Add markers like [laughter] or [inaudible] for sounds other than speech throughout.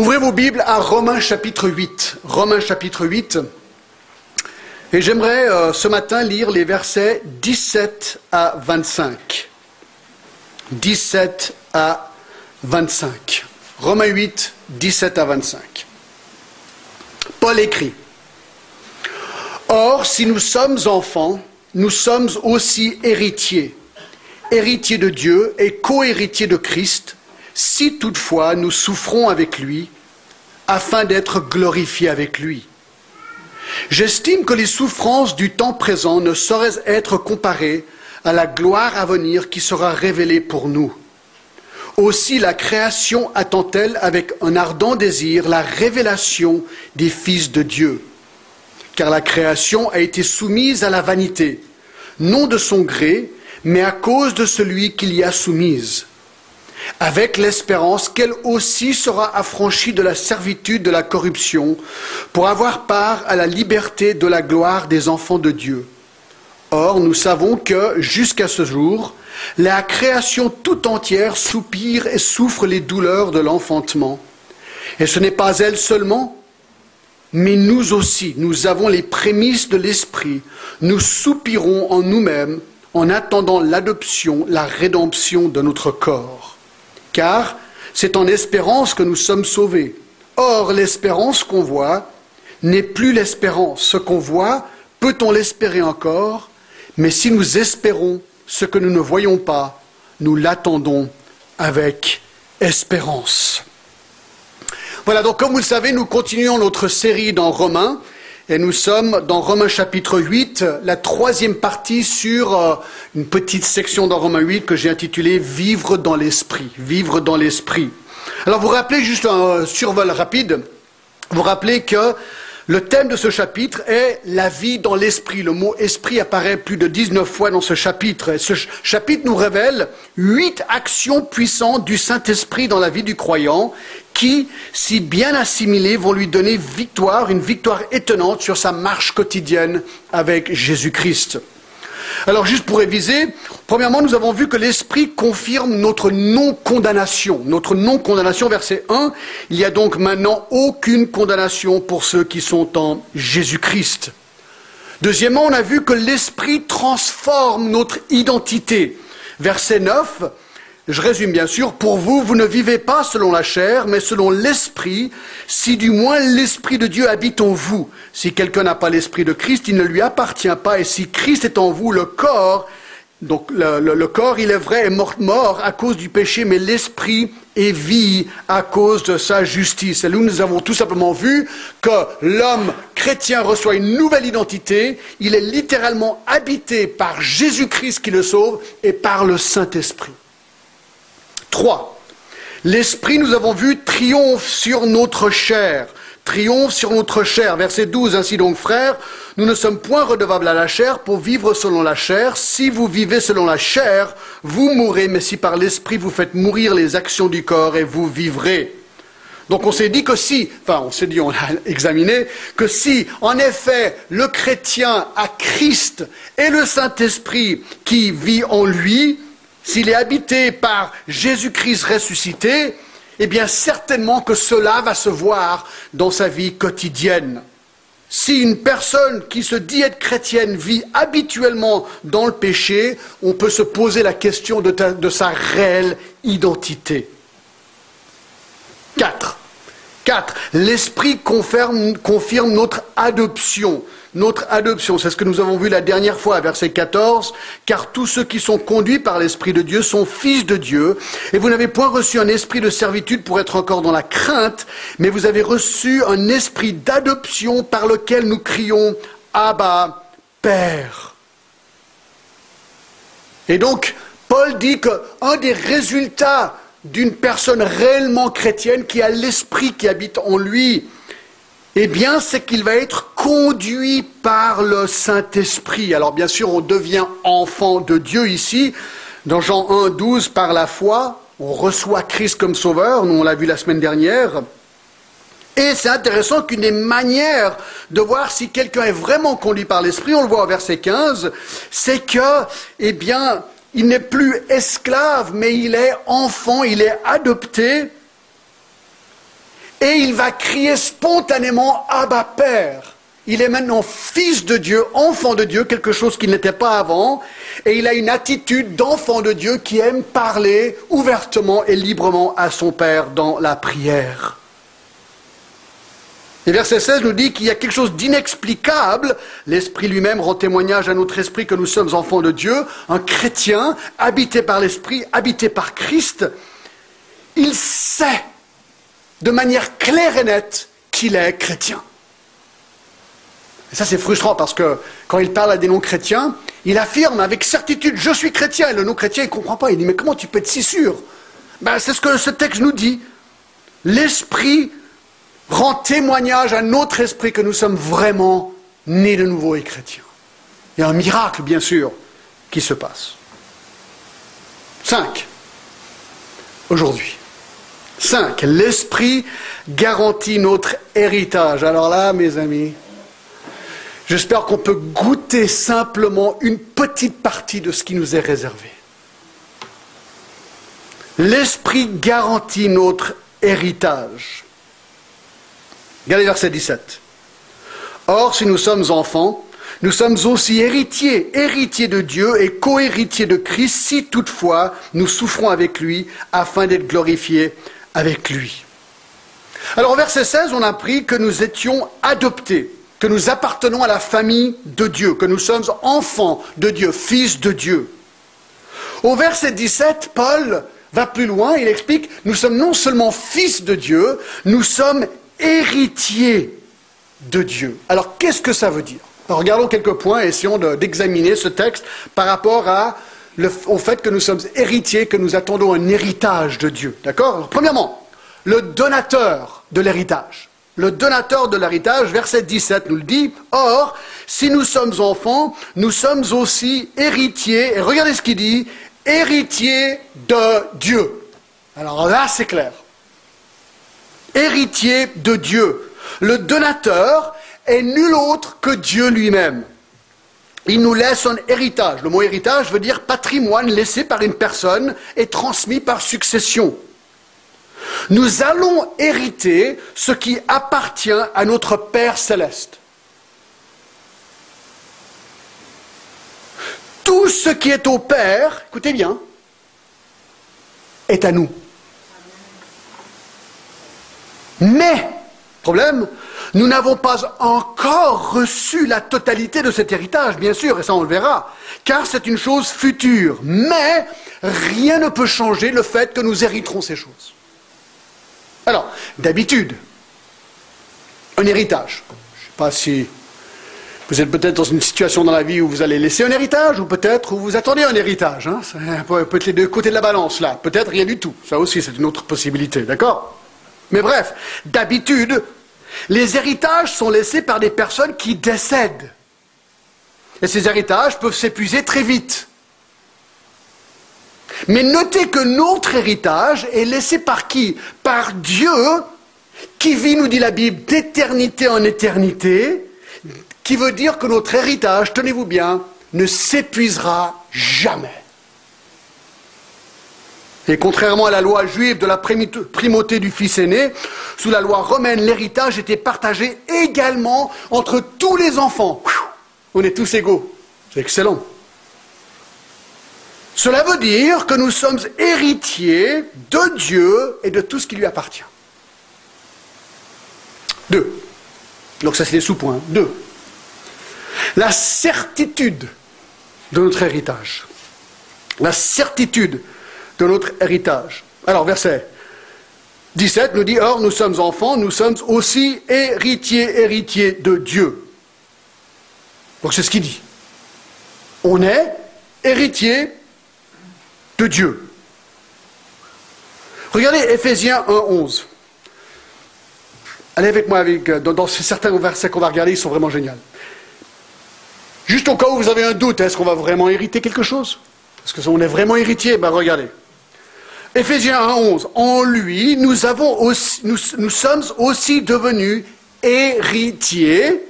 Ouvrez vos Bibles à Romains chapitre 8. Romains chapitre 8. Et j'aimerais euh, ce matin lire les versets 17 à 25. 17 à 25. Romains 8, 17 à 25. Paul écrit. Or, si nous sommes enfants, nous sommes aussi héritiers, héritiers de Dieu et co-héritiers de Christ, si toutefois nous souffrons avec lui, afin d'être glorifiés avec lui. J'estime que les souffrances du temps présent ne sauraient être comparées à la gloire à venir qui sera révélée pour nous. Aussi la création attend-elle avec un ardent désir la révélation des fils de Dieu. Car la création a été soumise à la vanité, non de son gré, mais à cause de celui qui l'y a soumise avec l'espérance qu'elle aussi sera affranchie de la servitude de la corruption, pour avoir part à la liberté de la gloire des enfants de Dieu. Or, nous savons que, jusqu'à ce jour, la création tout entière soupire et souffre les douleurs de l'enfantement. Et ce n'est pas elle seulement, mais nous aussi, nous avons les prémices de l'Esprit. Nous soupirons en nous-mêmes en attendant l'adoption, la rédemption de notre corps car c'est en espérance que nous sommes sauvés. Or, l'espérance qu'on voit n'est plus l'espérance. Ce qu'on voit, peut-on l'espérer encore? Mais si nous espérons ce que nous ne voyons pas, nous l'attendons avec espérance. Voilà, donc comme vous le savez, nous continuons notre série dans Romains. Et nous sommes dans Romains chapitre 8, la troisième partie sur euh, une petite section dans Romains 8 que j'ai intitulée Vivre dans l'esprit. Vivre dans l'esprit. Alors vous rappelez juste un survol rapide, vous rappelez que le thème de ce chapitre est la vie dans l'esprit. Le mot esprit apparaît plus de 19 fois dans ce chapitre. ce chapitre nous révèle huit actions puissantes du Saint-Esprit dans la vie du croyant qui, si bien assimilées, vont lui donner victoire, une victoire étonnante sur sa marche quotidienne avec Jésus-Christ. Alors juste pour réviser, premièrement, nous avons vu que l'Esprit confirme notre non-condamnation. Notre non-condamnation, verset 1, il n'y a donc maintenant aucune condamnation pour ceux qui sont en Jésus-Christ. Deuxièmement, on a vu que l'Esprit transforme notre identité. Verset 9, je résume bien sûr, pour vous, vous ne vivez pas selon la chair, mais selon l'Esprit, si du moins l'Esprit de Dieu habite en vous. Si quelqu'un n'a pas l'Esprit de Christ, il ne lui appartient pas, et si Christ est en vous, le corps, donc le, corps, il est vrai, est mort, mort à cause du péché, mais l'Esprit est vie à cause de sa justice. Et nous, nous avons tout simplement vu que l'homme chrétien reçoit une nouvelle identité, il est littéralement habité par Jésus-Christ qui le sauve et par le Saint-Esprit. 3. L'Esprit, nous avons vu, triomphe sur notre chair. Triomphe sur notre chair. Verset 12. Ainsi donc, frères, nous ne sommes point redevables à la chair pour vivre selon la chair. Si vous vivez selon la chair, vous mourrez, mais si par l'Esprit vous faites mourir les actions du corps, et vous vivrez. Donc on s'est dit que si, enfin on s'est dit, on a [laughs] examiné, que si en effet le chrétien a Christ et le Saint-Esprit qui vit en lui, s'il est habité par Jésus-Christ ressuscité, eh bien certainement que cela va se voir dans sa vie quotidienne. Si une personne qui se dit être chrétienne vit habituellement dans le péché, on peut se poser la question de, sa réelle identité. 4. 4. L'Esprit confirme notre adoption notre adoption. C'est ce que nous avons vu la dernière fois, verset 14. Car tous ceux qui sont conduits par l'Esprit de Dieu sont fils de Dieu. Et vous n'avez point reçu un esprit de servitude pour être encore dans la crainte, mais vous avez reçu un esprit d'adoption par lequel nous crions Abba, Père. Et donc, Paul dit qu'un des résultats d'une personne réellement chrétienne qui a l'esprit qui habite en lui, eh bien, c'est qu'il va être conduit par le Saint-Esprit. Alors, bien sûr, on devient enfant de Dieu ici. Dans Jean 1, 12, par la foi, on reçoit Christ comme sauveur. Nous, on l'a vu la semaine dernière. Et c'est intéressant qu'une des manières de voir si quelqu'un est vraiment conduit par l'Esprit, on le voit au verset 15, c'est que, eh bien, il n'est plus esclave, mais il est enfant, il est adopté Et il va crier spontanément Abba Père. Il est maintenant fils de Dieu, enfant de Dieu, quelque chose qu'il n'était pas avant. Et il a une attitude d'enfant de Dieu qui aime parler ouvertement et librement à son Père dans la prière. Et verset 16 nous dit qu'il y a quelque chose d'inexplicable. L'Esprit lui-même rend témoignage à notre esprit que nous sommes enfants de Dieu. Un chrétien, habité par l'Esprit, habité par Christ, il sait de manière claire et nette qu'il est chrétien. Et ça, c'est frustrant parce que quand il parle à des non-chrétiens, il affirme avec certitude Je suis chrétien. Et le non-chrétien, il ne comprend pas. Il dit Mais comment tu peux être si sûr? Ben, C'est ce que ce texte nous dit. L'Esprit rend témoignage à notre esprit que nous sommes vraiment nés de nouveau et chrétiens. Il y a un miracle, bien sûr, qui se passe. Cinq. Aujourd'hui. Cinq. L'esprit garantit notre héritage. Alors là, mes amis, j'espère qu'on peut goûter simplement une petite partie de ce qui nous est réservé. L'esprit garantit notre héritage. Regardez verset 17. Or, si nous sommes enfants, nous sommes aussi héritiers, héritiers de Dieu et co-héritiers de Christ, si toutefois nous souffrons avec lui, afin d'être glorifiés avec lui. Alors, au verset 16, on a appris que nous étions adoptés, que nous appartenons à la famille de Dieu, que nous sommes enfants de Dieu, fils de Dieu. Au verset 17, Paul va plus loin, il explique, nous sommes non seulement fils de Dieu, nous sommes héritier de Dieu. Alors qu'est-ce que ça veut dire? Regardons quelques points et essayons d'examiner ce texte par rapport au fait que nous sommes héritiers, que nous attendons un héritage de Dieu. D'accord Premièrement, le donateur de l'héritage. Le donateur de l'héritage, verset 17 nous le dit, Or, si nous sommes enfants, nous sommes aussi héritiers, et regardez ce qu'il dit, héritiers de Dieu. Alors là, c'est clair héritier de Dieu. Le donateur est nul autre que Dieu lui-même. Il nous laisse un héritage. Le mot héritage veut dire patrimoine laissé par une personne et transmis par succession. Nous allons hériter ce qui appartient à notre Père céleste. Tout ce qui est au Père, écoutez bien, est à nous. Mais, problème, nous n'avons pas encore reçu la totalité de cet héritage, bien sûr, et ça on le verra, car c'est une chose future. Mais rien ne peut changer le fait que nous hériterons ces choses. Alors, d'habitude, un héritage. Je ne sais pas si vous êtes peut-être dans une situation dans la vie où vous allez laisser un héritage, ou peut-être où vous attendez un héritage. Hein. Peut-être les deux côtés de la balance, là. Peut-être rien du tout. Ça aussi, c'est une autre possibilité, d'accord? Mais bref, d'habitude, les héritages sont laissés par des personnes qui décèdent. Et ces héritages peuvent s'épuiser très vite. Mais notez que notre héritage est laissé par qui? Par Dieu, qui vit, nous dit la Bible, d'éternité en éternité, qui veut dire que notre héritage, tenez-vous bien, ne s'épuisera jamais. Et contrairement à la loi juive de la primauté du fils aîné, sous la loi romaine, l'héritage était partagé également entre tous les enfants. On est tous égaux. C'est excellent. Cela veut dire que nous sommes héritiers de Dieu et de tout ce qui lui appartient. Deux. Donc ça c'est les sous-points. Deux. La certitude de notre héritage. La certitude de notre héritage. Alors, verset 17 nous dit, Or, nous sommes enfants, nous sommes aussi héritiers, héritiers de Dieu. Donc c'est ce qu'il dit. On est héritier de Dieu. Regardez Ephésiens 1, 11. Allez avec moi avec, euh, dans, ces certains versets qu'on va regarder, ils sont vraiment géniaux. Juste au cas où vous avez un doute, est-ce qu'on va vraiment hériter quelque chose? Est-ce qu'on est vraiment héritier Ben regardez. Éphésiens 1, 11. En lui, nous sommes aussi devenus héritiers,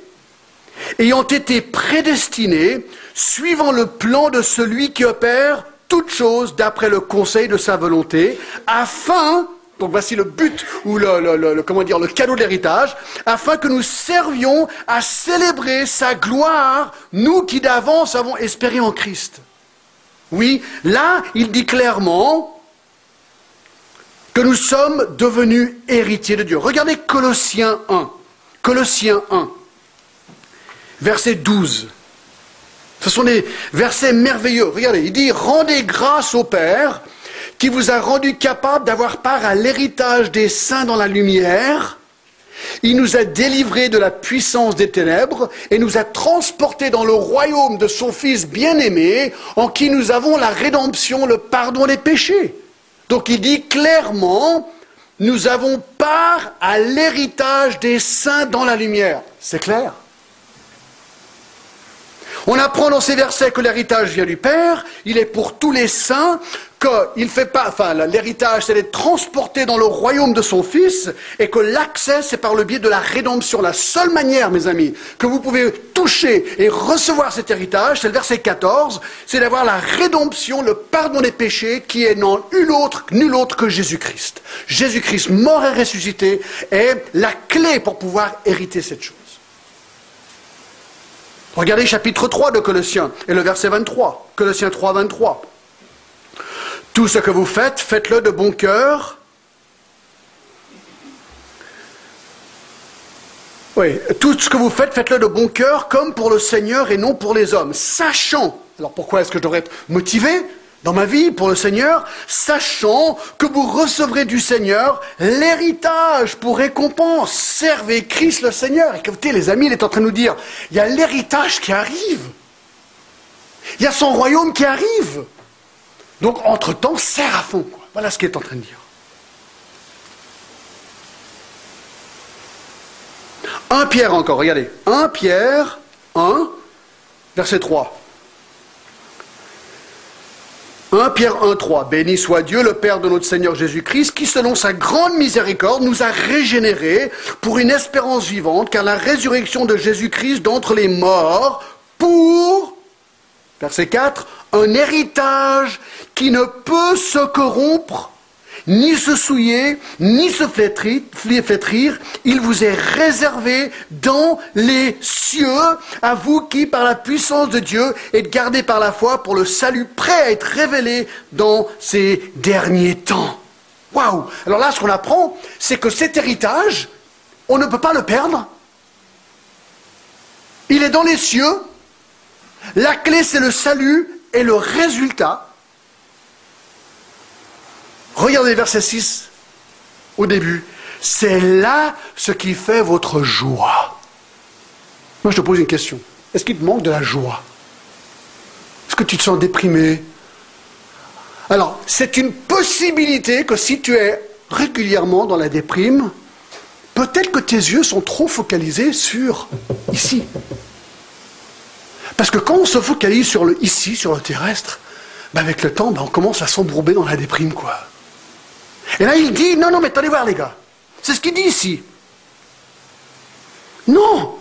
ayant été prédestinés, suivant le plan de celui qui opère toutes choses d'après le conseil de sa volonté, afin Donc voici le but ou le, comment dire, le cadeau de l'héritage, afin que nous servions à célébrer sa gloire, nous qui d'avance avons espéré en Christ. Oui, là, il dit clairement nous sommes devenus héritiers de Dieu. Regardez Colossiens 1. Colossiens 1, verset 12. Ce sont des versets merveilleux. Regardez, il dit, rendez grâce au Père qui vous a rendu capable d'avoir part à l'héritage des saints dans la lumière. Il nous a délivrés de la puissance des ténèbres et nous a transportés dans le royaume de son Fils bien-aimé, en qui nous avons la rédemption, le pardon des péchés. Donc il dit clairement, nous avons part à l'héritage des saints dans la lumière. C'est clair on apprend dans ces versets que l'héritage vient du Père, il est pour tous les saints, qu'il fait pas, enfin, l'héritage, c'est d'être transporté dans le royaume de son Fils, et que l'accès, c'est par le biais de la rédemption. La seule manière, mes amis, que vous pouvez toucher et recevoir cet héritage, c'est le verset 14, c'est d'avoir la rédemption, le pardon des péchés, qui est non autre, nul autre que Jésus-Christ. Jésus-Christ, mort et ressuscité, est la clé pour pouvoir hériter cette chose. Regardez chapitre 3 de Colossiens et le verset 23. Colossiens 3, 23. Tout ce que vous faites, faites-le de bon cœur. Oui, tout ce que vous faites, faites-le de bon cœur, comme pour le Seigneur et non pour les hommes, sachant. Alors pourquoi est-ce que je devrais être motivé dans ma vie pour le Seigneur, sachant que vous recevrez du Seigneur l'héritage pour récompense. Servez Christ le Seigneur. Écoutez, les amis, il est en train de nous dire, il y a l'héritage qui arrive. Il y a son royaume qui arrive. Donc, entre-temps, serre à fond. Voilà ce qu'il est en train de dire. Un Pierre encore, regardez. Un Pierre 1, verset 3. 1 Pierre 1, 3. Béni soit Dieu, le Père de notre Seigneur Jésus-Christ, qui, selon sa grande miséricorde, nous a régénérés pour une espérance vivante, car la résurrection de Jésus-Christ d'entre les morts, pour, verset 4, un héritage qui ne peut se corrompre ni se souiller, ni se flétrir, il vous est réservé dans les cieux, à vous qui, par la puissance de Dieu, êtes gardés par la foi pour le salut prêt à être révélé dans ces derniers temps. Waouh Alors là, ce qu'on apprend, c'est que cet héritage, on ne peut pas le perdre. Il est dans les cieux. La clé, c'est le salut et le résultat, Regardez verset 6 au début. C'est là ce qui fait votre joie. Moi, je te pose une question. Est-ce qu'il te manque de la joie? Est-ce que tu te sens déprimé? Alors, c'est une possibilité que si tu es régulièrement dans la déprime, peut-être que tes yeux sont trop focalisés sur ici. Parce que quand on se focalise sur le ici, sur le terrestre, ben avec le temps, ben on commence à s'embourber dans la déprime, quoi. Et là, il dit, non, non, mais attendez voir, les gars. C'est ce qu'il dit ici. Non.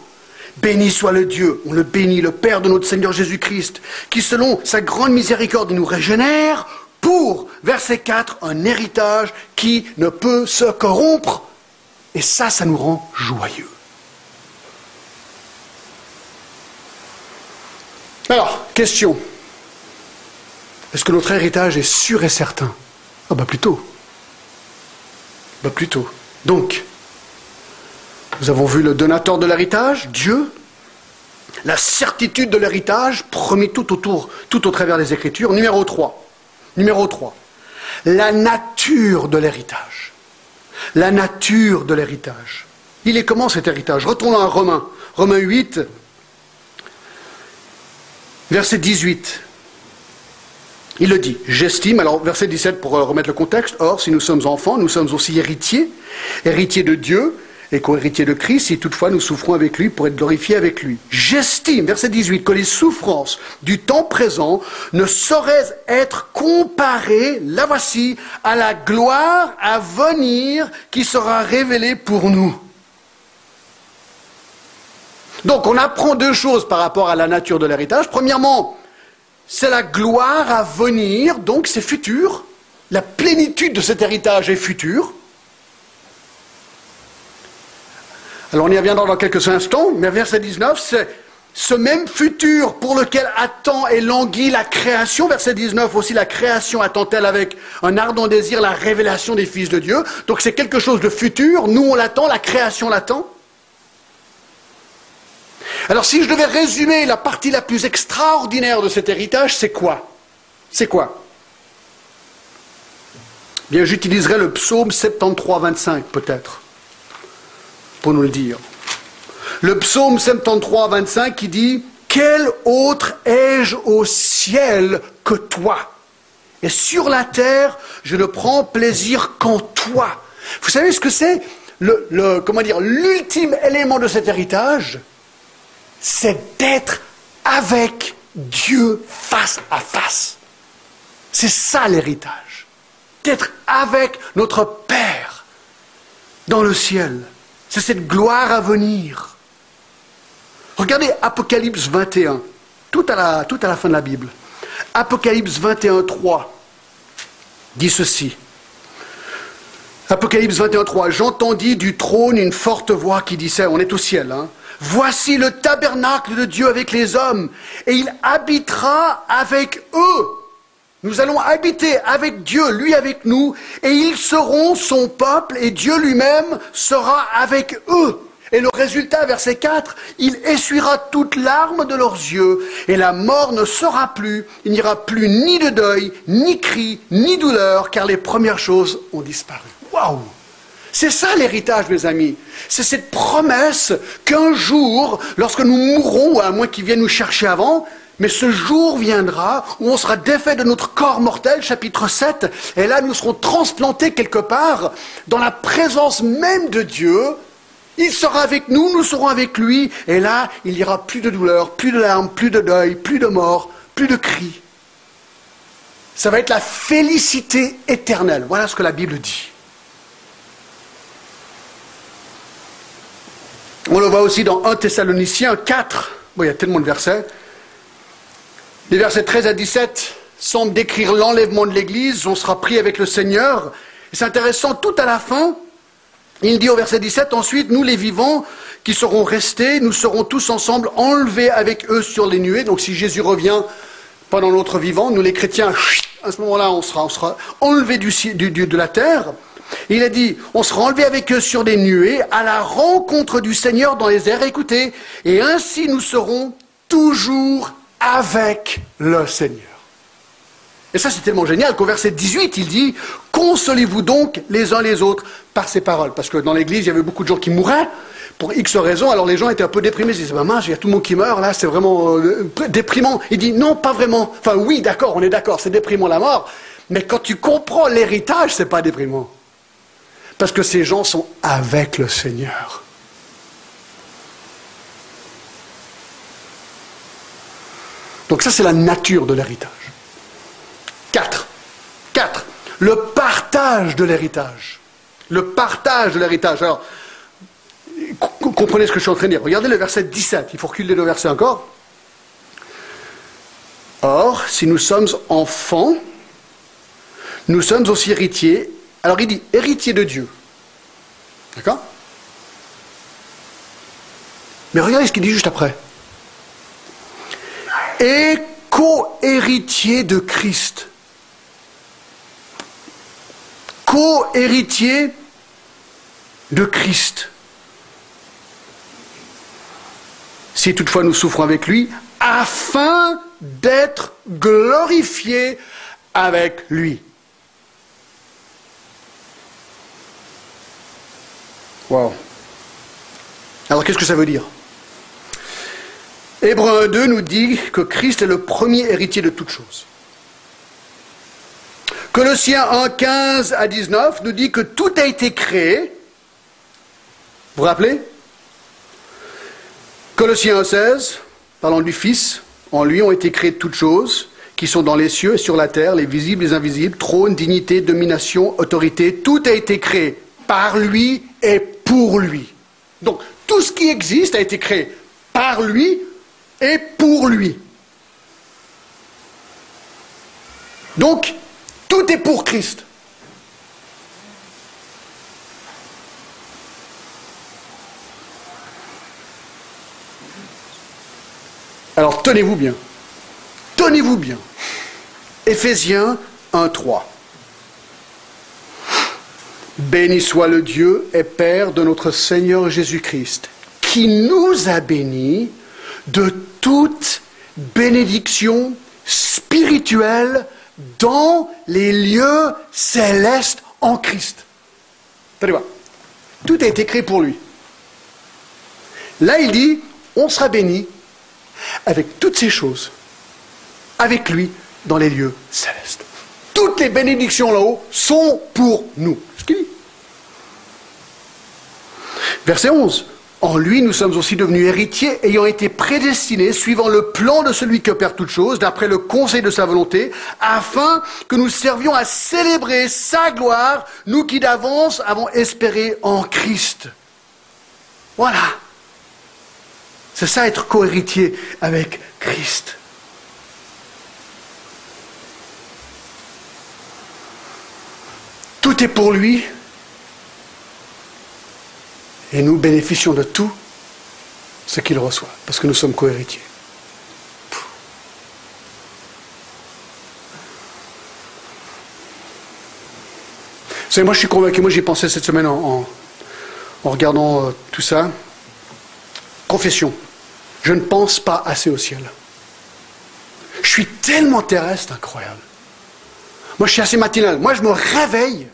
Béni soit le Dieu, on le bénit, le Père de notre Seigneur Jésus-Christ, qui selon sa grande miséricorde nous régénère pour, verset 4, un héritage qui ne peut se corrompre. Et ça, ça nous rend joyeux. Alors, question. Est-ce que notre héritage est sûr et certain? Ah bah plutôt. Bah plutôt. Donc, nous avons vu le donateur de l'héritage, Dieu, la certitude de l'héritage, promis tout autour, tout au travers des Écritures. Numéro 3. Numéro 3. La nature de l'héritage. La nature de l'héritage. Il est comment cet héritage? Retournons à Romains. Romains 8, verset 18. Il le dit, j'estime, alors verset 17 pour euh, remettre le contexte, or si nous sommes enfants, nous sommes aussi héritiers, héritiers de Dieu et co-héritiers de Christ, si toutefois nous souffrons avec lui pour être glorifiés avec lui. J'estime, verset 18, que les souffrances du temps présent ne sauraient être comparées, la voici, à la gloire à venir qui sera révélée pour nous. Donc on apprend deux choses par rapport à la nature de l'héritage. Premièrement, c'est la gloire à venir, donc c'est futur. La plénitude de cet héritage est future. Alors on y reviendra dans quelques instants, mais verset 19, c'est ce même futur pour lequel attend et languit la création, verset 19 aussi, la création attend-elle avec un ardent désir la révélation des fils de Dieu. Donc c'est quelque chose de futur, nous on l'attend, la création l'attend. Alors si je devais résumer la partie la plus extraordinaire de cet héritage, c'est quoi? C'est quoi? Bien, j'utiliserai le psaume 73, 25 peut-être, pour nous le dire. Le psaume 73, 25 qui dit Quel autre ai-je au ciel que toi? Et sur la terre, je ne prends plaisir qu'en toi. Vous savez ce que c'est comment dire l'ultime élément de cet héritage? C'est d'être avec Dieu face à face. C'est ça l'héritage. D'être avec notre Père dans le ciel. C'est cette gloire à venir. Regardez Apocalypse 21, tout à la, tout à la fin de la Bible. Apocalypse 21, 3 dit ceci. Apocalypse 21, 3. J'entendis du trône une forte voix qui disait, on est au ciel, hein, Voici le tabernacle de Dieu avec les hommes, et il habitera avec eux. Nous allons habiter avec Dieu, lui avec nous, et ils seront son peuple, et Dieu lui-même sera avec eux. Et le résultat, verset 4, il essuiera toute larme de leurs yeux, et la mort ne sera plus, il n'y aura plus ni de deuil, ni cri, ni douleur, car les premières choses ont disparu. Waouh C'est ça l'héritage, mes amis. C'est cette promesse qu'un jour, lorsque nous mourrons, à moins qu'ils viennent nous chercher avant, mais ce jour viendra où on sera défait de notre corps mortel, chapitre 7, et là nous serons transplantés quelque part dans la présence même de Dieu, il sera avec nous, nous serons avec lui. Et là, il n'y aura plus de douleur, plus de larmes, plus de deuil, plus de mort, plus de cris. Ça va être la félicité éternelle. Voilà ce que la Bible dit. On le voit aussi dans 1 Thessaloniciens 4. Bon, il y a tellement de versets. Les versets 13 à 17 semblent décrire l'enlèvement de l'Église. On sera pris avec le Seigneur. C'est intéressant, tout à la fin, il dit au verset 17, ensuite, nous les vivants qui serons restés, nous serons tous ensemble enlevés avec eux sur les nuées. Donc si Jésus revient pendant notre vivant, nous les chrétiens, à ce moment-là, on sera, on sera enlevés du, du, de la terre. Il a dit, on sera enlevés avec eux sur des nuées à la rencontre du Seigneur dans les airs. Écoutez, et ainsi nous serons toujours avec le Seigneur. Et ça, c'est tellement génial qu'au verset 18, il dit Consolez-vous donc les uns les autres par ces paroles. Parce que dans l'église, il y avait beaucoup de gens qui mouraient pour X raisons. Alors les gens étaient un peu déprimés. Ils disaient bah, mince, il y a tout le monde qui meurt, là, c'est vraiment euh, déprimant. Il dit Non, pas vraiment. Enfin, oui, d'accord, on est d'accord, c'est déprimant la mort. Mais quand tu comprends l'héritage, c'est pas déprimant. Parce que ces gens sont avec le Seigneur. Donc ça, c'est la nature de l'héritage. Quatre. Quatre. Le partage de l'héritage. Le partage de l'héritage. Alors, comprenez ce que je suis en train de dire. Regardez le verset 17. Il faut reculer le verset encore. Or, si nous sommes enfants, nous sommes aussi héritiers. Alors il dit héritiers de Dieu. D'accord? Mais regardez ce qu'il dit juste après. Et co-héritier de Christ. co-héritier de Christ. Si toutefois nous souffrons avec lui, afin d'être glorifiés avec lui. Alors qu'est-ce que ça veut dire? Hébreu 2 nous dit que Christ est le premier héritier de toutes choses. Colossiens 1, 15 à 19 nous dit que tout a été créé. Vous vous rappelez? Colossiens 1, 16, parlant du Fils, en lui ont été créées toutes choses qui sont dans les cieux et sur la terre, les visibles, les invisibles, trône, dignité, domination, autorité, tout a été créé par lui et pour lui. Donc tout ce qui existe a été créé par lui et pour lui. Donc tout est pour Christ. Alors tenez-vous bien. Tenez-vous bien. Éphésiens 1, 3. Béni soit le Dieu et Père de notre Seigneur Jésus-Christ, qui nous a bénis de toute bénédiction spirituelle dans les lieux célestes en Christ. Voir. Tout a été créé pour lui. Là, il dit, on sera béni avec toutes ces choses, avec lui dans les lieux célestes. Toutes les bénédictions là-haut sont pour nous. Ce qu'il dit. Verset 11. En lui, nous sommes aussi devenus héritiers, ayant été prédestinés, suivant le plan de celui qui opère toutes choses, d'après le conseil de sa volonté, afin que nous servions à célébrer sa gloire, nous qui d'avance avons espéré en Christ. Voilà. C'est ça être cohéritier avec Christ. Tout est pour lui, et nous bénéficions de tout ce qu'il reçoit, parce que nous sommes cohéritiers. Vous savez, moi je suis convaincu, moi j'ai pensé cette semaine en, regardant euh, tout ça. Confession, je ne pense pas assez au ciel. Je suis tellement terrestre, incroyable. Moi je suis assez matinal. Moi je me réveille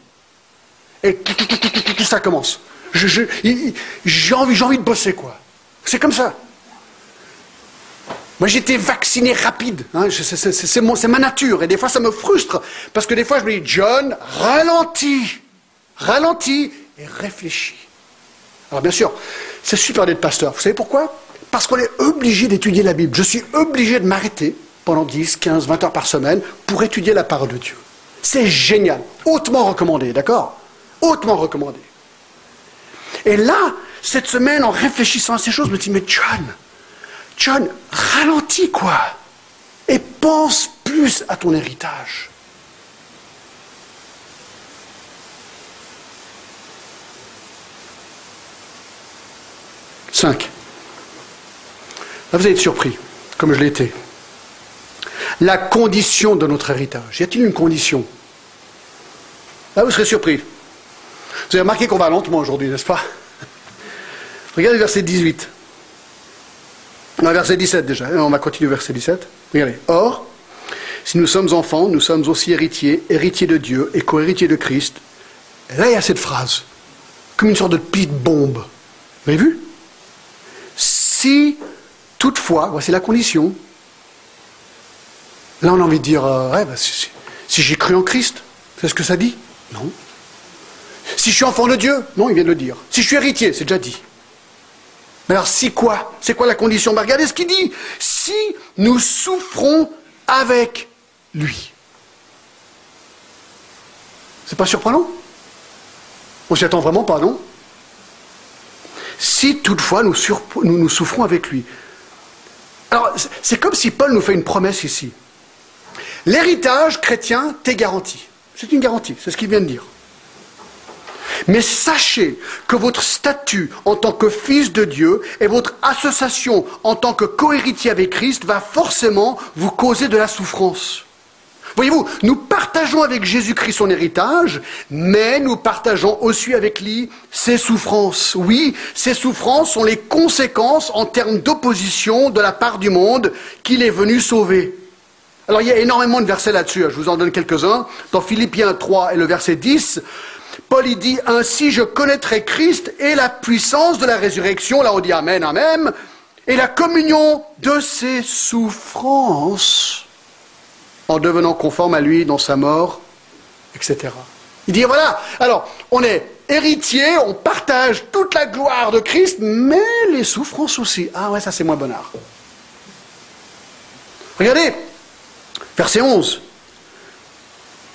et tout ça commence j'ai envie, envie de bosser, quoi. C'est comme ça. Moi, j'étais vacciné rapide. Hein. c'est ma nature. Et des fois, ça me frustre. Parce que des fois, je me dis, John, ralentis. Ralentis et réfléchis. Alors, bien sûr, c'est super d'être pasteur. Vous savez pourquoi? Parce qu'on est obligé d'étudier la Bible. Je suis obligé de m'arrêter pendant 10, 15, 20 heures par semaine pour étudier la parole de Dieu. C'est génial. Hautement recommandé, d'accord? Hautement recommandé. Et là, cette semaine, en réfléchissant à ces choses, je me dis, mais John, John, ralentis quoi Et pense plus à ton héritage. Cinq. Là, vous allez être surpris, comme je l'ai été. La condition de notre héritage. Y a-t-il une condition? Là, vous serez surpris. Vous avez remarqué qu'on va lentement aujourd'hui, n'est-ce pas Regardez verset 18. Non, verset 17 déjà. On va continuer verset 17. Regardez. Or, si nous sommes enfants, nous sommes aussi héritiers, héritiers de Dieu et co-héritiers de Christ. Là, il y a cette phrase, comme une sorte de petite bombe. Vous avez vu Si, toutefois, voici la condition. Là, on a envie de dire, euh, bah, si, si j'ai cru en Christ, c'est ce que ça dit Non. Si je suis enfant de Dieu, non, il vient de le dire. Si je suis héritier, c'est déjà dit. Mais alors, si quoi? C'est quoi la condition? Bah, Regardez ce qu'il dit. Si nous souffrons avec lui. C'est pas surprenant? On s'y attend vraiment pas, non? Si toutefois nous, nous, nous souffrons avec lui. Alors, c'est comme si Paul nous fait une promesse ici. L'héritage chrétien t'est garanti. C'est une garantie, c'est ce qu'il vient de dire. Mais sachez que votre statut en tant que fils de Dieu et votre association en tant que cohéritier avec Christ va forcément vous causer de la souffrance. Voyez-vous, nous partageons avec Jésus-Christ son héritage, mais nous partageons aussi avec lui ses souffrances. Oui, ces souffrances sont les conséquences en termes d'opposition de la part du monde qu'il est venu sauver. Alors il y a énormément de versets là-dessus, hein. je vous en donne quelques-uns. Dans Philippiens 3 et le verset 10, Paul y dit ainsi je connaîtrai Christ et la puissance de la résurrection, là on dit Amen, Amen, et la communion de ses souffrances en devenant conforme à lui dans sa mort, etc. Il dit voilà, alors on est héritier, on partage toute la gloire de Christ, mais les souffrances aussi. Ah ouais, ça c'est moins bonnard. Regardez, verset 11.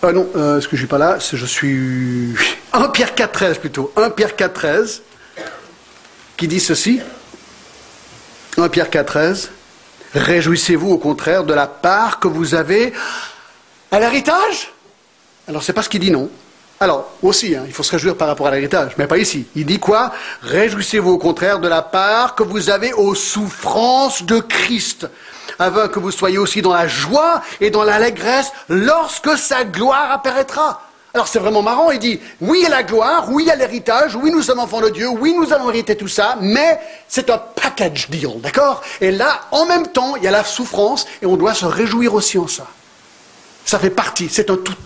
Ah non, euh, est-ce que je suis pas là? Je suis 1 Pierre 4.13 plutôt. 1 Pierre 4.13 qui dit ceci. 1 Pierre 4.13. Réjouissez-vous au contraire de la part que vous avez à l'héritage? Alors c'est pas ce qu'il dit non. Alors, aussi, hein, il faut se réjouir par rapport à l'héritage, mais pas ici. Il dit quoi? Réjouissez-vous au contraire de la part que vous avez aux souffrances de Christ, afin que vous soyez aussi dans la joie et dans l'allégresse lorsque sa gloire apparaîtra. Alors c'est vraiment marrant, il dit, oui à la gloire, oui à l'héritage, oui nous sommes enfants de Dieu, oui nous allons hériter tout ça, mais c'est un package deal, d'accord? Et là, en même temps, il y a la souffrance et on doit se réjouir aussi en ça. Ça fait partie, c'est un tout.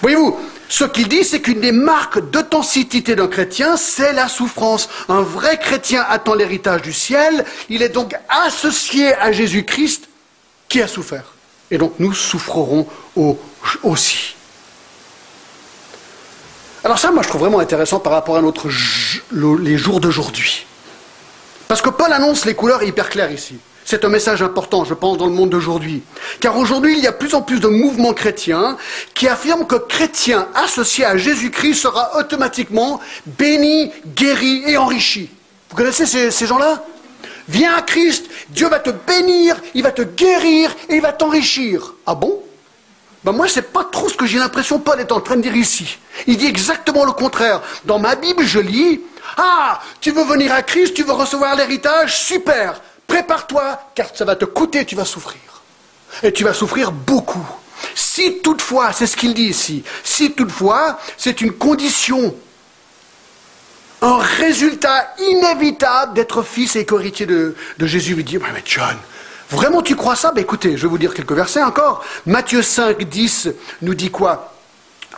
Voyez-vous, ce qu'il dit, c'est qu'une des marques d'authenticité d'un chrétien, c'est la souffrance. Un vrai chrétien attend l'héritage du ciel. Il est donc associé à Jésus-Christ qui a souffert. Et donc nous souffrerons aussi. Alors ça, moi, je trouve vraiment intéressant par rapport à notre, les jours d'aujourd'hui. Parce que Paul annonce les couleurs hyper claires ici. C'est un message important, je pense, dans le monde d'aujourd'hui. Car aujourd'hui, il y a plus en plus de mouvements chrétiens qui affirment que chrétien associé à Jésus-Christ sera automatiquement béni, guéri et enrichi. Vous connaissez ces, gens-là? Viens à Christ, Dieu va te bénir, il va te guérir et il va t'enrichir. Ah bon? Ben moi, c'est pas trop ce que j'ai l'impression Paul est en train de dire ici. Il dit exactement le contraire. Dans ma Bible, je lis Ah, tu veux venir à Christ, tu veux recevoir l'héritage, super. Prépare-toi, car ça va te coûter, tu vas souffrir. Et tu vas souffrir beaucoup. Si toutefois, c'est ce qu'il dit ici, si toutefois c'est une condition, un résultat inévitable d'être fils et co-héritier de, Jésus, il dit, mais John, vraiment tu crois ça? Ben Écoutez, je vais vous dire quelques versets encore. Matthieu 5, 10 nous dit quoi?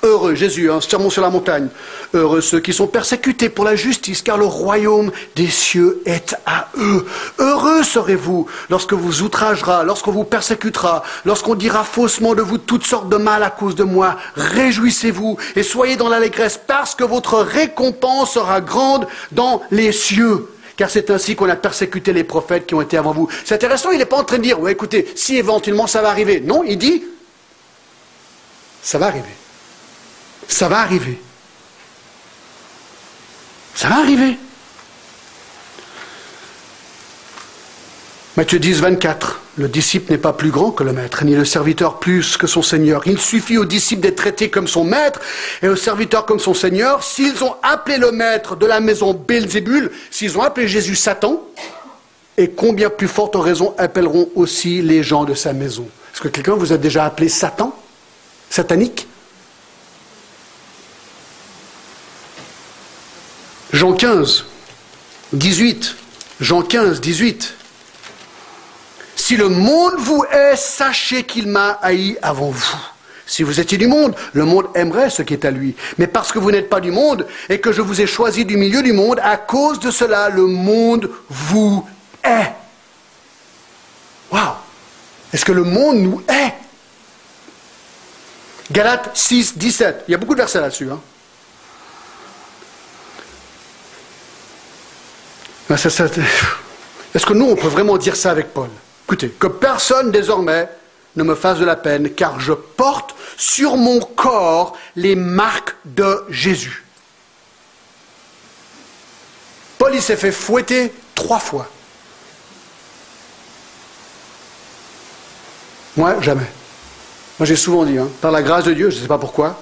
Heureux, Jésus, un hein, sermon sur la montagne. Heureux ceux qui sont persécutés pour la justice, car le royaume des cieux est à eux. Heureux serez-vous lorsque vous outragera, lorsqu'on vous persécutera, lorsqu'on dira faussement de vous toutes sortes de mal à cause de moi. Réjouissez-vous et soyez dans l'allégresse, parce que votre récompense sera grande dans les cieux. Car c'est ainsi qu'on a persécuté les prophètes qui ont été avant vous. C'est intéressant, il n'est pas en train de dire, ouais, écoutez, si éventuellement ça va arriver. Non, il dit, ça va arriver. Ça va arriver. Ça va arriver. Matthieu 10, 24. Le disciple n'est pas plus grand que le maître, ni le serviteur plus que son Seigneur. Il suffit au disciple d'être traité comme son maître et au serviteur comme son Seigneur. S'ils ont appelé le maître de la maison Belzébul, s'ils ont appelé Jésus Satan, et combien plus forte raison appelleront aussi les gens de sa maison? Est-ce que quelqu'un vous a déjà appelé Satan? Satanique? Jean 15, 18. Jean 15, 18. Si le monde vous hait, sachez qu'il m'a haï avant vous. Si vous étiez du monde, le monde aimerait ce qui est à lui. Mais parce que vous n'êtes pas du monde et que je vous ai choisi du milieu du monde, à cause de cela, le monde vous hait. Waouh Est-ce que le monde nous hait? Galates 6, 17. Il y a beaucoup de versets là-dessus. Hein Est-ce que nous, on peut vraiment dire ça avec Paul? Écoutez, que personne désormais ne me fasse de la peine, car je porte sur mon corps les marques de Jésus. Paul, il s'est fait fouetter trois fois. Moi, jamais. Moi, j'ai souvent dit, hein, par la grâce de Dieu, je ne sais pas pourquoi,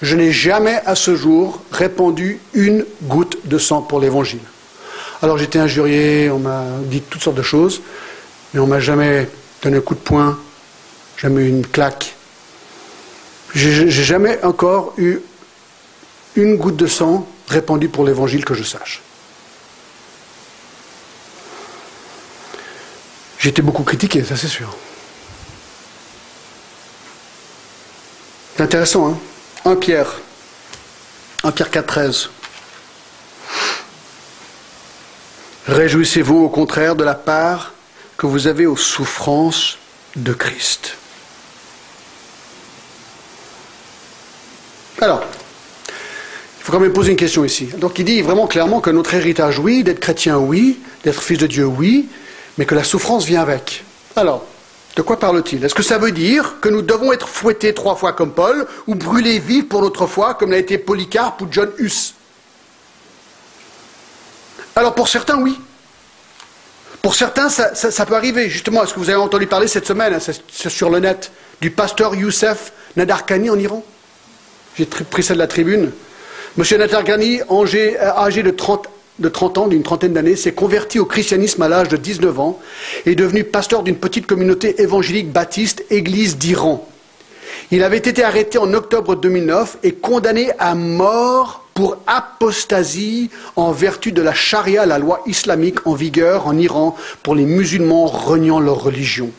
je n'ai jamais à ce jour répandu une goutte de sang pour l'évangile. Alors j'étais injurié, on m'a dit toutes sortes de choses, mais on m'a jamais donné un coup de poing, jamais eu une claque. J'ai jamais encore eu une goutte de sang répandue pour l'évangile que je sache. J'ai été beaucoup critiqué, ça c'est sûr. C'est intéressant, hein 1 Pierre, 1 Pierre 4, 13. Réjouissez-vous au contraire de la part que vous avez aux souffrances de Christ. Alors, il faut quand même poser une question ici. Donc il dit vraiment clairement que notre héritage, oui, d'être chrétien, oui, d'être fils de Dieu, oui, mais que la souffrance vient avec. Alors, de quoi parle-t-il? Est-ce que ça veut dire que nous devons être fouettés trois fois comme Paul, ou brûlés vifs pour notre foi, comme l'a été Polycarpe ou John Huss? Alors pour certains, oui. Pour certains, ça, peut arriver. Justement, est-ce que vous avez entendu parler cette semaine, hein, sur le net, du pasteur Youssef Nadarkhani en Iran? J'ai pris ça de la tribune. Monsieur Nadarkhani, âgé de 30, de 30 ans, d'une trentaine d'années, s'est converti au christianisme à l'âge de 19 ans et est devenu pasteur d'une petite communauté évangélique baptiste, Église d'Iran. Il avait été arrêté en octobre 2009 et condamné à mort pour apostasie en vertu de la charia, la loi islamique en vigueur en Iran pour les musulmans reniant leur religion.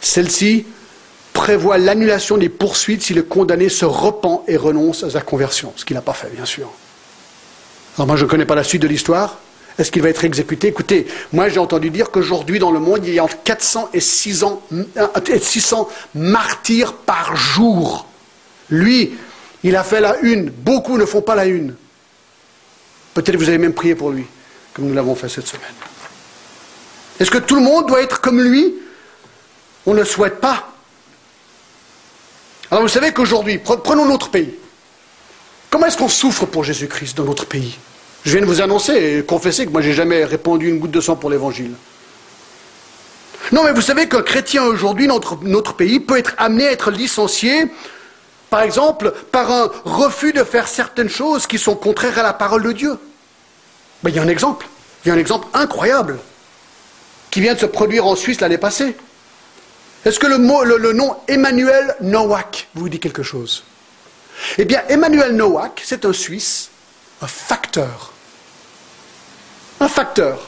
Celle-ci prévoit l'annulation des poursuites si le condamné se repent et renonce à sa conversion, ce qu'il n'a pas fait, bien sûr. Alors moi, je ne connais pas la suite de l'histoire. Est-ce qu'il va être exécuté? Écoutez, moi j'ai entendu dire qu'aujourd'hui dans le monde, il y a entre 400 et 600, 600 martyrs par jour. Lui, il a fait la une. Beaucoup ne font pas la une. Peut-être vous avez même prié pour lui, comme nous l'avons fait cette semaine. Est-ce que tout le monde doit être comme lui? On ne le souhaite pas. Alors vous savez qu'aujourd'hui, prenons notre pays. Comment est-ce qu'on souffre pour Jésus-Christ dans notre pays? Je viens de vous annoncer et confesser que moi, j'ai jamais répandu une goutte de sang pour l'évangile. Non, mais vous savez qu'un chrétien aujourd'hui, notre, notre pays, peut être amené à être licencié, par exemple, par un refus de faire certaines choses qui sont contraires à la parole de Dieu. Ben, il y a un exemple. Il y a un exemple incroyable qui vient de se produire en Suisse l'année passée. Est-ce que le, le nom Emmanuel Nowak vous dit quelque chose? Eh bien, Emmanuel Nowak, c'est un Suisse, un facteur. Un facteur.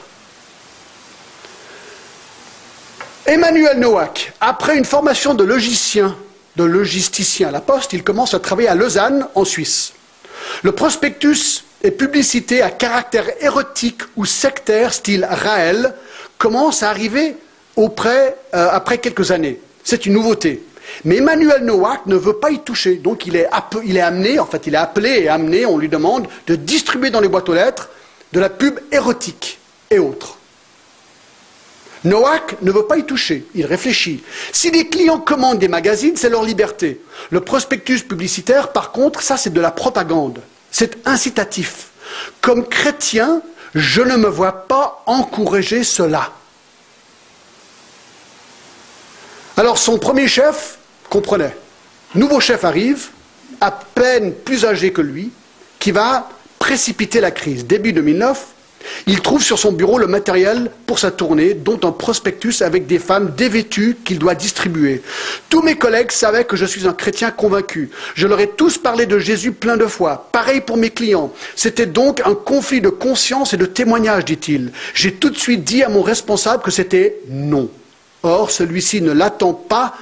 Emmanuel Nowak, après une formation de logicien, de logisticien à la Poste, il commence à travailler à Lausanne, en Suisse. Le prospectus et publicité à caractère érotique ou sectaire, style Raël, commence à arriver auprès, euh, après quelques années. C'est une nouveauté. Mais Emmanuel Nowak ne veut pas y toucher. Donc il est, amené, en fait, il est appelé et amené, on lui demande de distribuer dans les boîtes aux lettres de la pub érotique et autres. Nowak ne veut pas y toucher, il réfléchit. Si les clients commandent des magazines, c'est leur liberté. Le prospectus publicitaire, par contre, ça c'est de la propagande. C'est incitatif. Comme chrétien, je ne me vois pas encourager cela. Alors son premier chef comprenait. Nouveau chef arrive, à peine plus âgé que lui, qui va précipiter la crise. Début 2009, il trouve sur son bureau le matériel pour sa tournée, dont un prospectus avec des femmes dévêtues qu'il doit distribuer. Tous mes collègues savaient que je suis un chrétien convaincu. Je leur ai tous parlé de Jésus plein de fois. Pareil pour mes clients. C'était donc un conflit de conscience et de témoignage, dit-il. J'ai tout de suite dit à mon responsable que c'était non. Or, celui-ci ne l'attend pas,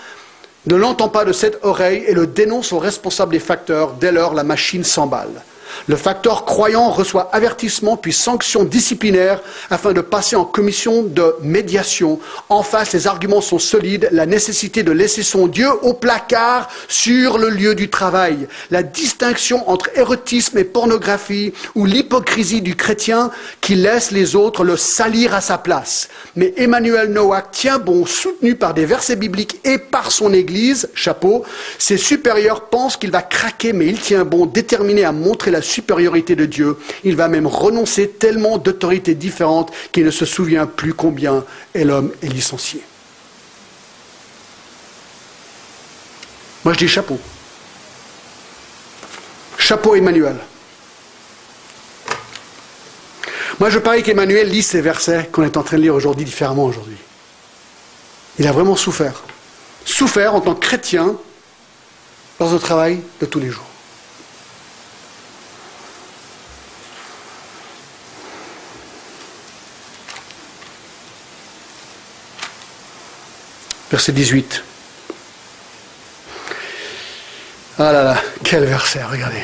ne l'entend pas de cette oreille et le dénonce au responsable des facteurs. Dès lors, la machine s'emballe. Le facteur croyant reçoit avertissement puis sanction disciplinaire afin de passer en commission de médiation. En face, les arguments sont solides. La nécessité de laisser son Dieu au placard sur le lieu du travail. La distinction entre érotisme et pornographie ou l'hypocrisie du chrétien qui laisse les autres le salir à sa place. Mais Emmanuel Nowak tient bon, soutenu par des versets bibliques et par son Église, chapeau. Ses supérieurs pensent qu'il va craquer, mais il tient bon, déterminé à montrer la supériorité de Dieu. Il va même renoncer tellement d'autorités différentes qu'il ne se souvient plus combien est l'homme est licencié. Moi je dis chapeau. Chapeau Emmanuel. Moi je parie qu'Emmanuel lit ces versets qu'on est en train de lire aujourd'hui différemment aujourd'hui. Il a vraiment souffert. Souffert en tant que chrétien dans le travail de tous les jours. Verset 18. Ah là là, quel verset, regardez.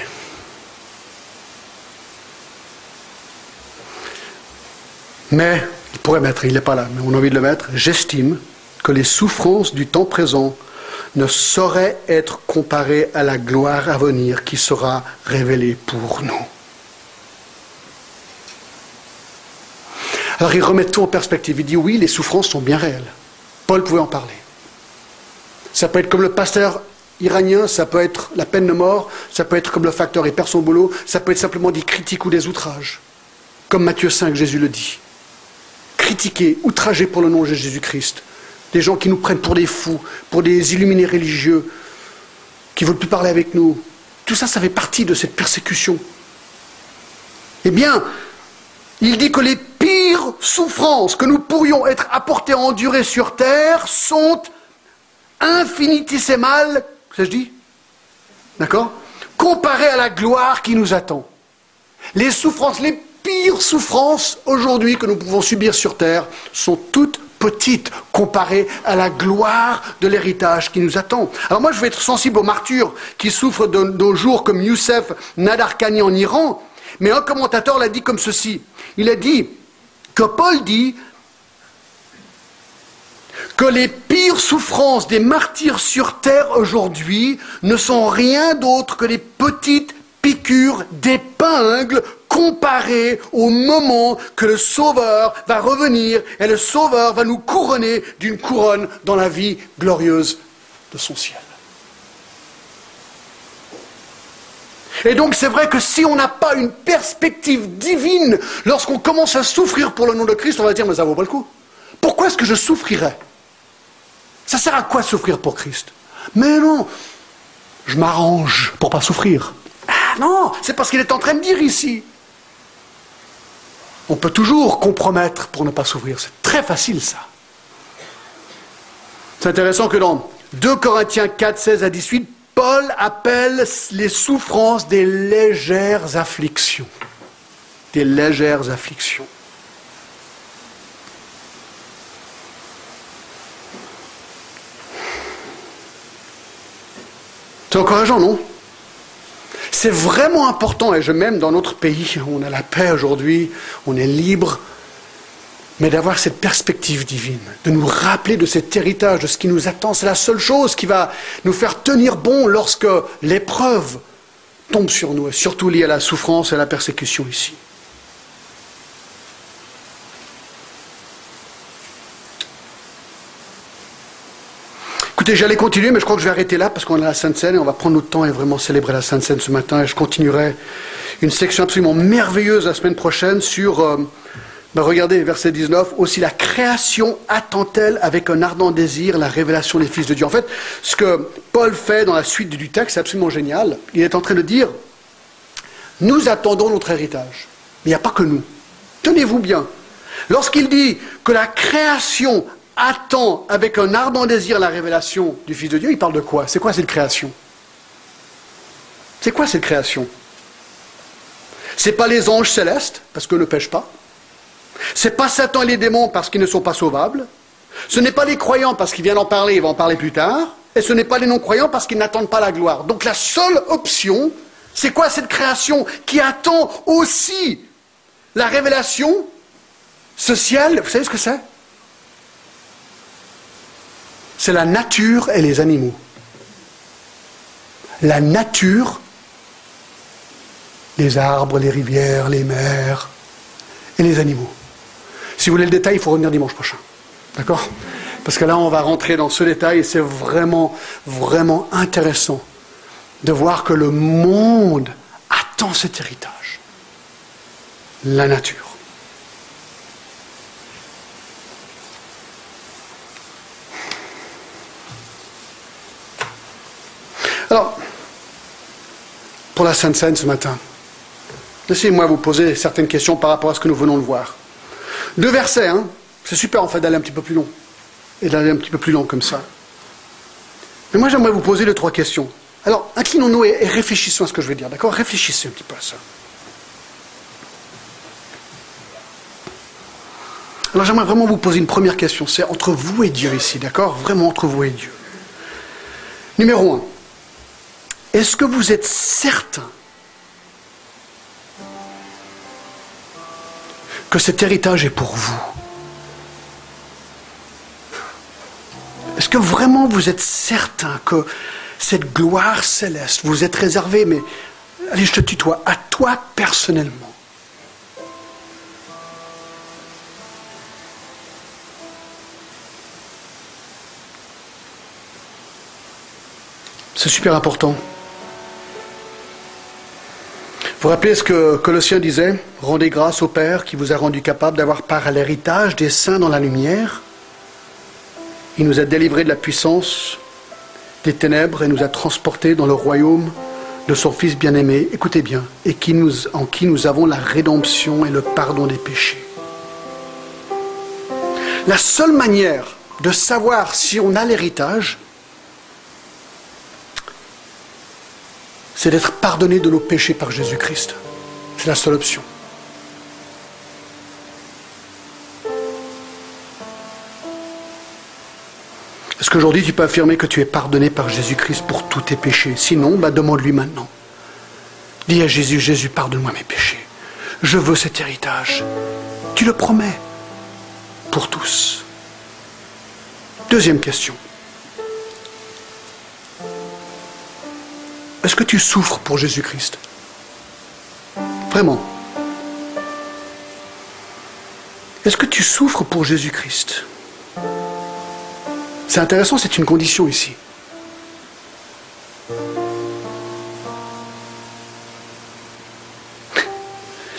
Mais, il pourrait mettre, il n'est pas là, mais on a envie de le mettre, j'estime que les souffrances du temps présent ne sauraient être comparées à la gloire à venir qui sera révélée pour nous. Alors il remet tout en perspective. Il dit oui, les souffrances sont bien réelles. Paul pouvait en parler. Ça peut être comme le pasteur iranien, ça peut être la peine de mort, ça peut être comme le facteur et perd son boulot, ça peut être simplement des critiques ou des outrages. Comme Matthieu 5, Jésus le dit. Critiquer, outrager pour le nom de Jésus-Christ, des gens qui nous prennent pour des fous, pour des illuminés religieux, qui ne veulent plus parler avec nous. Tout ça, ça fait partie de cette persécution. Eh bien, il dit que les pires souffrances que nous pourrions être apportées à endurer sur terre sont infinitésimales, ça je dis D'accord Comparées à la gloire qui nous attend. Les souffrances, les pires souffrances aujourd'hui que nous pouvons subir sur terre sont toutes petites comparées à la gloire de l'héritage qui nous attend. Alors moi je vais être sensible aux martyrs qui souffrent de jours comme Youssef Nadarkhani en Iran, mais un commentateur l'a dit comme ceci. Il a dit que Paul dit que les pires souffrances des martyrs sur terre aujourd'hui ne sont rien d'autre que les petites piqûres d'épingle comparées au moment que le Sauveur va revenir et le Sauveur va nous couronner d'une couronne dans la vie glorieuse de son ciel. Et donc c'est vrai que si on n'a pas une perspective divine, lorsqu'on commence à souffrir pour le nom de Christ, on va dire mais ça vaut pas le coup. Pourquoi est-ce que je souffrirais? Ça sert à quoi souffrir pour Christ? Mais non, je m'arrange pour pas souffrir. Ah non, c'est parce qu'il est en train de dire ici. On peut toujours compromettre pour ne pas souffrir. C'est très facile ça. C'est intéressant que dans 2 Corinthiens 4, 16 à 18, Paul appelle les souffrances des légères afflictions. Des légères afflictions. C'est encourageant, non? C'est vraiment important, et je m'aime dans notre pays, on a la paix aujourd'hui, on est libre, mais d'avoir cette perspective divine, de nous rappeler de cet héritage, de ce qui nous attend. C'est la seule chose qui va nous faire tenir bon lorsque l'épreuve tombe sur nous, et surtout liée à la souffrance et à la persécution ici. Écoutez, j'allais continuer, mais je crois que je vais arrêter là parce qu'on a la Sainte Seine et on va prendre notre temps et vraiment célébrer la Sainte Seine ce matin. Et je continuerai une section absolument merveilleuse la semaine prochaine sur euh, ben, regardez, verset 19, aussi la création attend-elle avec un ardent désir la révélation des fils de Dieu. En fait, ce que Paul fait dans la suite du texte, c'est absolument génial. Il est en train de dire, nous attendons notre héritage. Mais il n'y a pas que nous. Tenez-vous bien. Lorsqu'il dit que la création attend avec un ardent désir la révélation du Fils de Dieu, il parle de quoi? C'est quoi cette création? C'est quoi cette création? C'est pas les anges célestes, parce qu'eux ne pêchent pas. C'est pas Satan et les démons parce qu'ils ne sont pas sauvables. Ce n'est pas les croyants parce qu'ils viennent en parler, ils vont en parler plus tard. Et ce n'est pas les non-croyants parce qu'ils n'attendent pas la gloire. Donc la seule option, c'est quoi cette création qui attend aussi la révélation sociale? Vous savez ce que c'est? C'est la nature et les animaux. La nature, les arbres, les rivières, les mers et les animaux. Si vous voulez le détail, il faut revenir dimanche prochain. D'accord? Parce que là, on va rentrer dans ce détail et c'est vraiment, vraiment intéressant de voir que le monde attend cet héritage. La nature. Alors, pour la Sainte Seine ce matin, laissez-moi vous poser certaines questions par rapport à ce que nous venons de voir. Deux versets, hein. C'est super en fait d'aller un petit peu plus long. Et d'aller un petit peu plus long comme ça. Mais moi j'aimerais vous poser les trois questions. Alors, inclinons-nous et, réfléchissons à ce que je vais dire, d'accord? Réfléchissez un petit peu à ça. Alors j'aimerais vraiment vous poser une première question. C'est entre vous et Dieu ici, d'accord? Vraiment entre vous et Dieu. Numéro un. Est-ce que vous êtes certain que cet héritage est pour vous Est-ce que vraiment vous êtes certain que cette gloire céleste vous est réservée, mais allez, je te tutoie, à toi personnellement C'est super important. Vous rappelez ce que Colossiens disait? Rendez grâce au Père qui vous a rendu capable d'avoir part à l'héritage des saints dans la lumière. Il nous a délivrés de la puissance des ténèbres et nous a transportés dans le royaume de son Fils bien-aimé, écoutez bien, et en qui nous avons la rédemption et le pardon des péchés. La seule manière de savoir si on a l'héritage, c'est d'être pardonné de nos péchés par Jésus-Christ. C'est la seule option. Est-ce qu'aujourd'hui tu peux affirmer que tu es pardonné par Jésus-Christ pour tous tes péchés? Sinon, bah, demande-lui maintenant. Dis à Jésus, Jésus, pardonne-moi mes péchés. Je veux cet héritage. Tu le promets pour tous. Deuxième question. Est-ce que tu souffres pour Jésus-Christ? Vraiment. Est-ce que tu souffres pour Jésus-Christ? C'est intéressant, c'est une condition ici.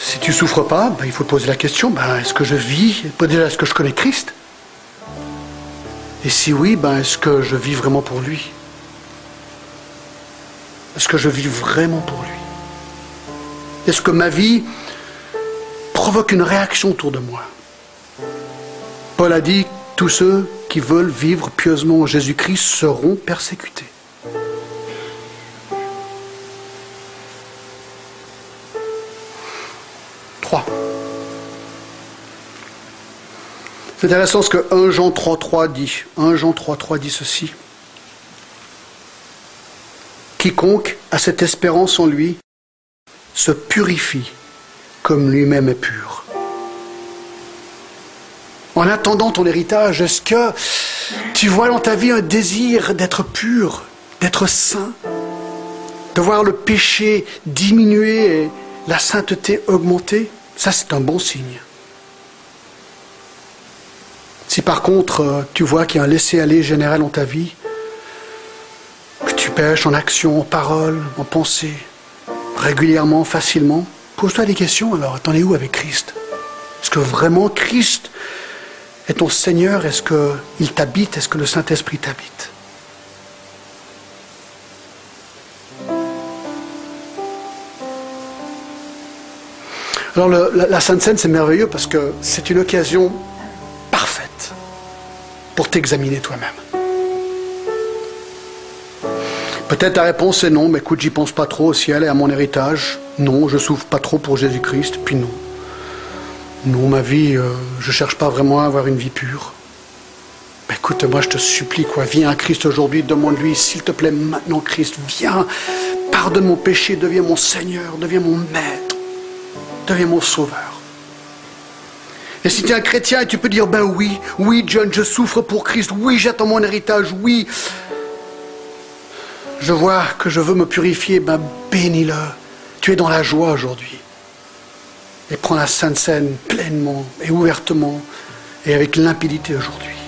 Si tu souffres pas, ben, il faut poser la question, ben, est-ce que je vis? Déjà, est-ce que je connais Christ? Et si oui, ben, est-ce que je vis vraiment pour lui? Est-ce que je vis vraiment pour lui Est-ce que ma vie provoque une réaction autour de moi? Paul a dit, tous ceux qui veulent vivre pieusement en Jésus-Christ seront persécutés. Trois. C'est intéressant ce que 1 Jean 3.3 dit. 1 Jean 3.3 dit ceci. Quiconque a cette espérance en lui se purifie comme lui-même est pur en attendant ton héritage, est-ce que tu vois dans ta vie un désir d'être pur, d'être saint, de voir le péché diminuer et la sainteté augmenter? Ça, c'est un bon signe. Si par contre euh, tu vois qu'il y a un laisser-aller général dans ta vie, tu pêches en action, en parole, en pensée, régulièrement, facilement, pose-toi des questions alors. T'en es où avec Christ? Est-ce que vraiment Christ est ton Seigneur? Est-ce qu'il t'habite? Est-ce que le Saint-Esprit t'habite? Alors la, Sainte Seine, c'est merveilleux parce que c'est une occasion parfaite pour t'examiner toi-même. Peut-être ta réponse est non, mais écoute, j'y pense pas trop au ciel et à mon héritage. Non, je souffre pas trop pour Jésus-Christ, puis non. Non, ma vie, euh, je cherche pas vraiment à avoir une vie pure. Mais écoute, moi je te supplie, quoi, viens à Christ aujourd'hui, demande-lui, s'il te plaît, maintenant Christ, viens, pardonne mon péché, deviens mon Seigneur, deviens mon Maître, deviens mon Sauveur. Et si tu es un chrétien, tu peux dire, ben oui, oui John, je souffre pour Christ, oui j'attends mon héritage, oui. Je vois que je veux me purifier, ben bénis-le. Tu es dans la joie aujourd'hui et prends la Sainte Seine pleinement et ouvertement et avec limpidité aujourd'hui.